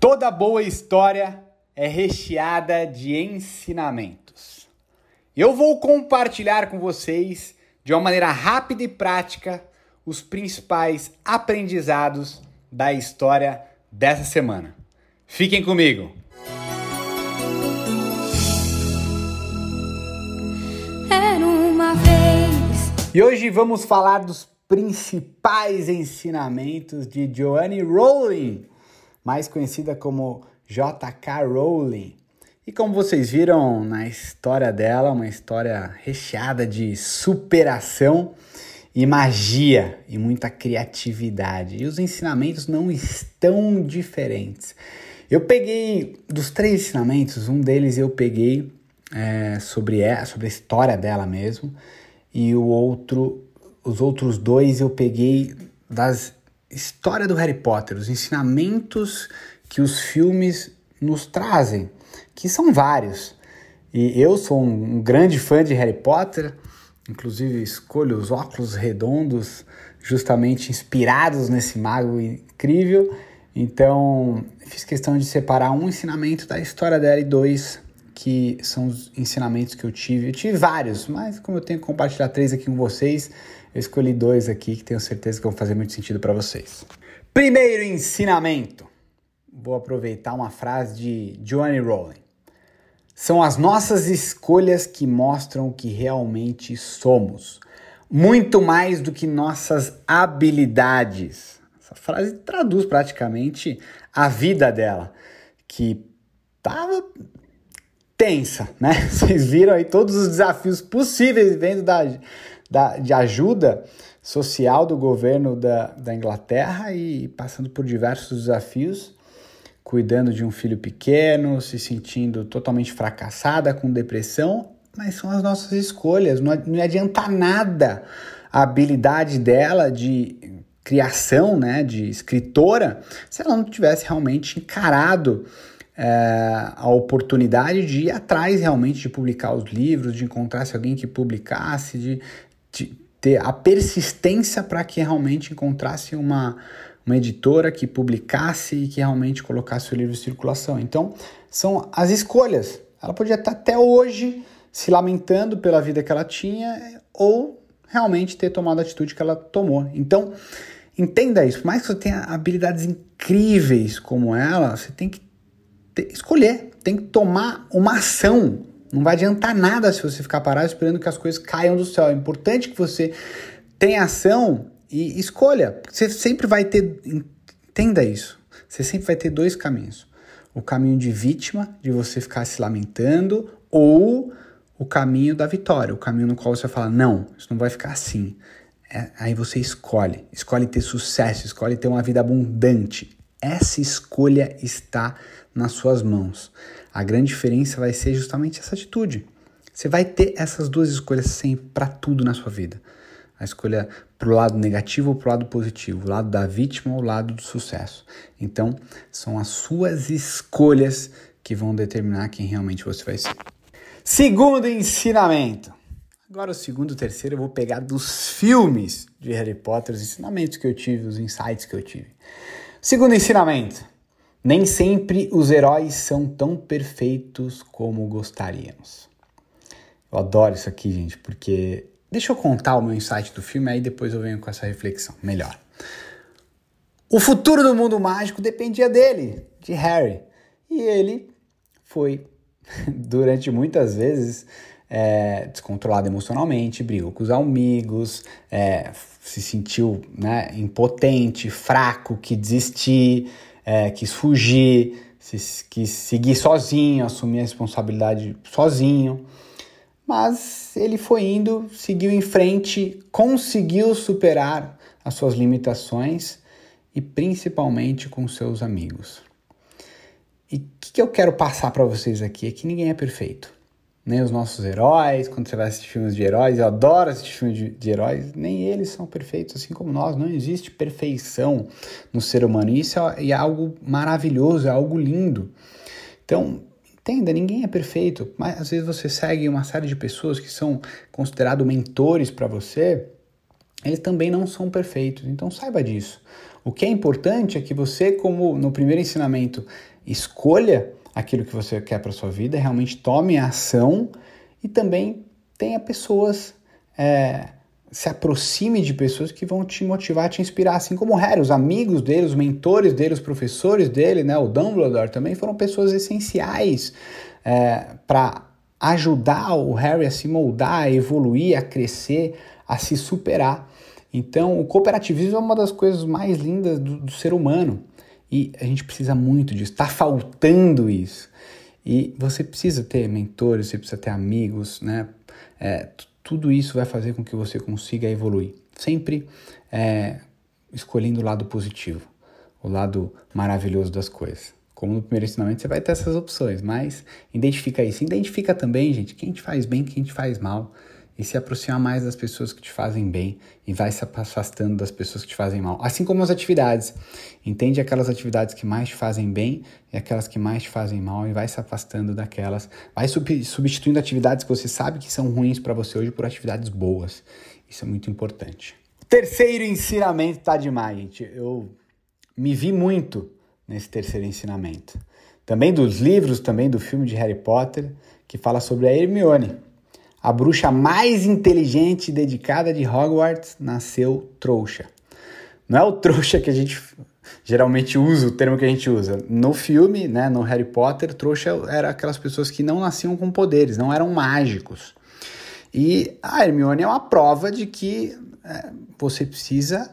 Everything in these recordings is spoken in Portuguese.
Toda boa história é recheada de ensinamentos. Eu vou compartilhar com vocês, de uma maneira rápida e prática, os principais aprendizados da história dessa semana. Fiquem comigo! Era uma vez. E hoje vamos falar dos principais ensinamentos de Joanne Rowling mais conhecida como J.K. Rowling. E como vocês viram na história dela, uma história recheada de superação e magia e muita criatividade. E os ensinamentos não estão diferentes. Eu peguei dos três ensinamentos, um deles eu peguei é, sobre, a, sobre a história dela mesmo, e o outro, os outros dois eu peguei das história do Harry Potter, os ensinamentos que os filmes nos trazem, que são vários. E eu sou um, grande fã de Harry Potter, inclusive escolho os óculos redondos justamente inspirados nesse mago incrível. Então, fiz questão de separar um ensinamento da história dela e dois que são os ensinamentos que eu tive. Eu tive vários, mas como eu tenho que compartilhar três aqui com vocês, eu escolhi dois aqui que tenho certeza que vão fazer muito sentido para vocês. Primeiro ensinamento. Vou aproveitar uma frase de Joanne Rowling. São as nossas escolhas que mostram o que realmente somos, muito mais do que nossas habilidades. Essa frase traduz praticamente a vida dela, que estava tensa, né? Vocês viram aí todos os desafios possíveis vendo da, da, de ajuda social do governo da, da Inglaterra e passando por diversos desafios, cuidando de um filho pequeno, se sentindo totalmente fracassada, com depressão, mas são as nossas escolhas, não, não adianta nada a habilidade dela de criação, né, de escritora, se ela não tivesse realmente encarado é, a oportunidade de ir atrás realmente de publicar os livros, de encontrar-se alguém que publicasse, de ter a persistência para que realmente encontrasse uma, uma editora que publicasse e que realmente colocasse o livro em circulação. Então, são as escolhas. Ela podia estar até hoje se lamentando pela vida que ela tinha ou realmente ter tomado a atitude que ela tomou. Então, entenda isso. Por mais que você tenha habilidades incríveis como ela, você tem que ter, escolher, tem que tomar uma ação. Não vai adiantar nada se você ficar parado esperando que as coisas caiam do céu. É importante que você tenha ação e escolha. Você sempre vai ter. Entenda isso. Você sempre vai ter dois caminhos: o caminho de vítima, de você ficar se lamentando, ou o caminho da vitória, o caminho no qual você fala: não, isso não vai ficar assim. É, aí você escolhe, escolhe ter sucesso, escolhe ter uma vida abundante. Essa escolha está nas suas mãos. A grande diferença vai ser justamente essa atitude. Você vai ter essas duas escolhas sempre para tudo na sua vida. A escolha para o lado negativo ou para o lado positivo, o lado da vítima ou o lado do sucesso. Então, são as suas escolhas que vão determinar quem realmente você vai ser. Segundo ensinamento. Agora, o segundo e o terceiro eu vou pegar dos filmes de Harry Potter, os ensinamentos que eu tive, os insights que eu tive. Segundo ensinamento: nem sempre os heróis são tão perfeitos como gostaríamos. Eu adoro isso aqui, gente, porque. Deixa eu contar o meu insight do filme, aí depois eu venho com essa reflexão melhor. O futuro do mundo mágico dependia dele, de Harry. E ele foi, durante muitas vezes, é, descontrolado emocionalmente, brigou com os amigos, é, se sentiu né, impotente, fraco, que desistir, é, quis fugir, se, quis seguir sozinho, assumir a responsabilidade sozinho. Mas ele foi indo, seguiu em frente, conseguiu superar as suas limitações e principalmente com seus amigos. E o que, que eu quero passar para vocês aqui é que ninguém é perfeito nem os nossos heróis, quando você vai assistir filmes de heróis, eu adoro assistir filmes de, de, heróis, nem eles são perfeitos, assim como nós, não existe perfeição no ser humano, e isso é, é algo maravilhoso, é algo lindo. Então, entenda, ninguém é perfeito, mas às vezes você segue uma série de pessoas que são considerados mentores para você, eles também não são perfeitos, então saiba disso. O que é importante é que você, como no primeiro ensinamento, escolha aquilo que você quer para sua vida, realmente tome ação e também tenha pessoas, é, se aproxime de pessoas que vão te motivar, te inspirar, assim como o Harry, os amigos dele, os mentores dele, os professores dele, né, o Dumbledore também foram pessoas essenciais é, para ajudar o Harry a se moldar, a evoluir, a crescer, a se superar. Então, o cooperativismo é uma das coisas mais lindas do, do ser humano e a gente precisa muito disso, está faltando isso. E você precisa ter mentores, você precisa ter amigos, né? É, tudo isso vai fazer com que você consiga evoluir. Sempre é, escolhendo o lado positivo, o lado maravilhoso das coisas. Como no primeiro ensinamento, você vai ter essas opções, mas identifica isso. Identifica também, gente, quem te faz bem, quem te faz mal. E se aproximar mais das pessoas que te fazem bem e vai se afastando das pessoas que te fazem mal. Assim como as atividades. Entende aquelas atividades que mais te fazem bem e aquelas que mais te fazem mal e vai se afastando daquelas. Vai substituindo atividades que você sabe que são ruins para você hoje por atividades boas. Isso é muito importante. Terceiro ensinamento tá demais, gente. Eu me vi muito nesse terceiro ensinamento. Também dos livros, também do filme de Harry Potter, que fala sobre a Hermione. A bruxa mais inteligente e dedicada de Hogwarts nasceu trouxa. Não é o trouxa que a gente geralmente usa, o termo que a gente usa. No filme, né, no Harry Potter, trouxa era aquelas pessoas que não nasciam com poderes, não eram mágicos. E a Hermione é uma prova de que é, você precisa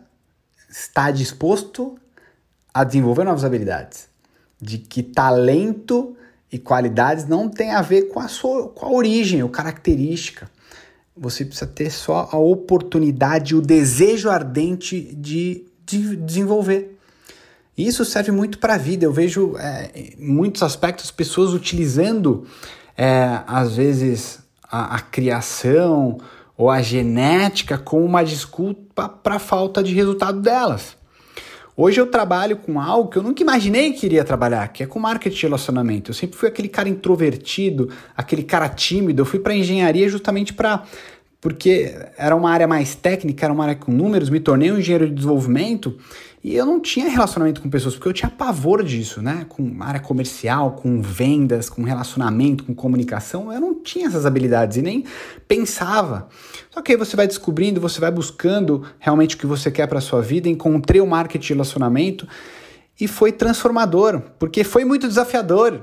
estar disposto a desenvolver novas habilidades, de que talento e qualidades não tem a ver com a sua com a origem ou característica. Você precisa ter só a oportunidade, o desejo ardente de, de desenvolver. E isso serve muito para a vida. Eu vejo é, em muitos aspectos pessoas utilizando, é, às vezes, a, a criação ou a genética como uma desculpa para a falta de resultado delas. Hoje eu trabalho com algo que eu nunca imaginei que iria trabalhar, que é com marketing de relacionamento. Eu sempre fui aquele cara introvertido, aquele cara tímido. Eu fui para engenharia justamente para porque era uma área mais técnica, era uma área com números, me tornei um engenheiro de desenvolvimento e eu não tinha relacionamento com pessoas, porque eu tinha pavor disso, né? Com área comercial, com vendas, com relacionamento, com comunicação, eu não tinha essas habilidades e nem pensava. Só que aí você vai descobrindo, você vai buscando realmente o que você quer para sua vida, encontrei o marketing de relacionamento e foi transformador, porque foi muito desafiador.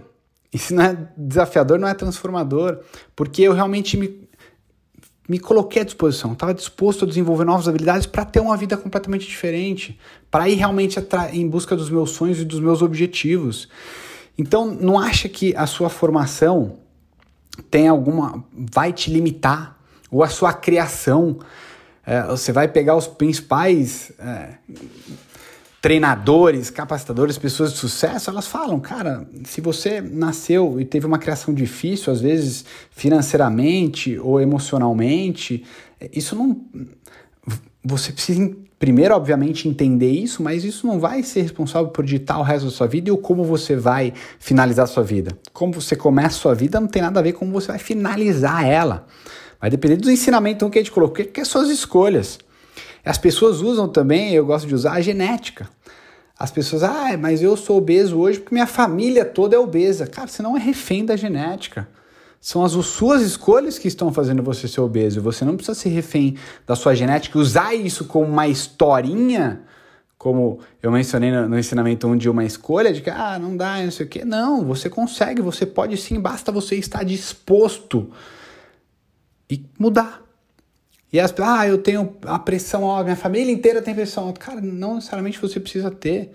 E se não é desafiador, não é transformador, porque eu realmente me me coloquei à disposição, estava disposto a desenvolver novas habilidades para ter uma vida completamente diferente, para ir realmente em busca dos meus sonhos e dos meus objetivos. Então, não acha que a sua formação tem alguma vai te limitar ou a sua criação. É, você vai pegar os principais é, treinadores, capacitadores, pessoas de sucesso, elas falam, cara, se você nasceu e teve uma criação difícil, às vezes financeiramente ou emocionalmente, isso não. Você precisa primeiro, obviamente, entender isso, mas isso não vai ser responsável por ditar o resto da sua vida e como você vai finalizar a sua vida. Como você começa a sua vida não tem nada a ver com como você vai finalizar ela. Vai depender dos ensinamentos que a gente colocou, que é suas escolhas. As pessoas usam também, eu gosto de usar a genética. As pessoas, ah, mas eu sou obeso hoje porque minha família toda é obesa. Cara, você não é refém da genética. São as suas escolhas que estão fazendo você ser obeso. Você não precisa ser refém da sua genética, usar isso como uma historinha, como eu mencionei no, no ensinamento um de uma escolha, de que ah, não dá, não sei o quê. Não, você consegue, você pode sim, basta você estar disposto e mudar. E as ah, eu tenho a pressão alta, minha família inteira tem pressão alta. Cara, não necessariamente você precisa ter.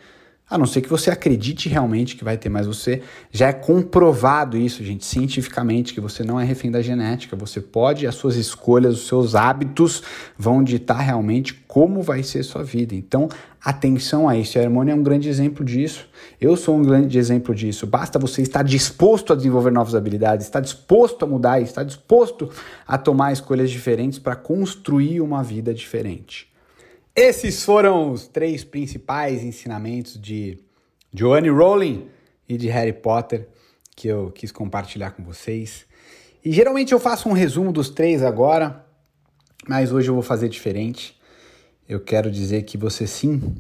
A não ser que você acredite realmente que vai ter, mas você já é comprovado isso, gente, cientificamente, que você não é refém da genética. Você pode, as suas escolhas, os seus hábitos vão ditar realmente como vai ser sua vida. Então, atenção a isso. A Harmonia é um grande exemplo disso. Eu sou um grande exemplo disso. Basta você estar disposto a desenvolver novas habilidades, estar disposto a mudar, estar disposto a tomar escolhas diferentes para construir uma vida diferente. Esses foram os três principais ensinamentos de Joanne Rowling e de Harry Potter que eu quis compartilhar com vocês. E geralmente eu faço um resumo dos três agora, mas hoje eu vou fazer diferente. Eu quero dizer que você sim,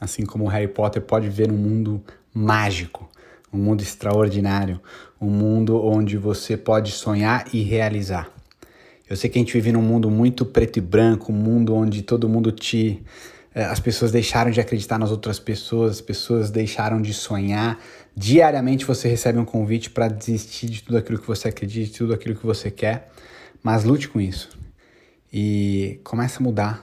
assim como Harry Potter pode viver num mundo mágico, um mundo extraordinário, um mundo onde você pode sonhar e realizar. Eu sei que a gente vive num mundo muito preto e branco, um mundo onde todo mundo te. Eh, as pessoas deixaram de acreditar nas outras pessoas, as pessoas deixaram de sonhar. Diariamente você recebe um convite para desistir de tudo aquilo que você acredita, de tudo aquilo que você quer, mas lute com isso e comece a mudar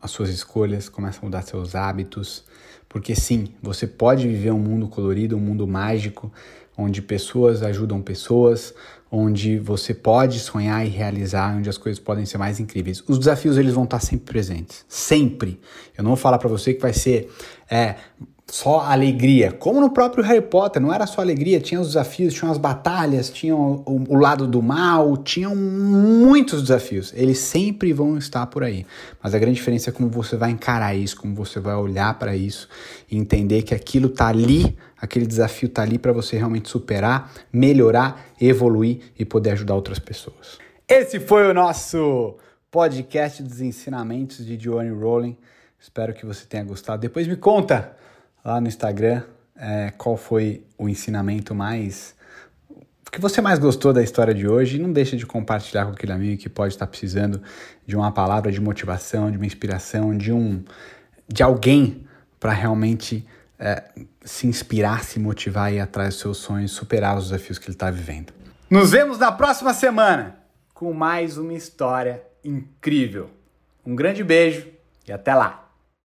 as suas escolhas, comece a mudar seus hábitos, porque sim, você pode viver um mundo colorido, um mundo mágico, onde pessoas ajudam pessoas, onde você pode sonhar e realizar, onde as coisas podem ser mais incríveis. Os desafios eles vão estar sempre presentes, sempre. Eu não vou falar para você que vai ser é, só alegria. Como no próprio Harry Potter, não era só alegria, tinha os desafios, tinha as batalhas, tinha o, o, lado do mal, tinham muitos desafios. Eles sempre vão estar por aí. Mas a grande diferença é como você vai encarar isso, como você vai olhar para isso e entender que aquilo tá ali, aquele desafio tá ali para você realmente superar, melhorar, evoluir e poder ajudar outras pessoas. Esse foi o nosso podcast dos ensinamentos de Joanne Rowling. Espero que você tenha gostado. Depois me conta lá no Instagram é, qual foi o ensinamento mais. O que você mais gostou da história de hoje não deixa de compartilhar com aquele amigo que pode estar precisando de uma palavra de motivação, de uma inspiração, de um de alguém para realmente é, se inspirar, se motivar e ir atrás dos seus sonhos, superar os desafios que ele está vivendo. Nos vemos na próxima semana com mais uma história incrível. Um grande beijo e até lá!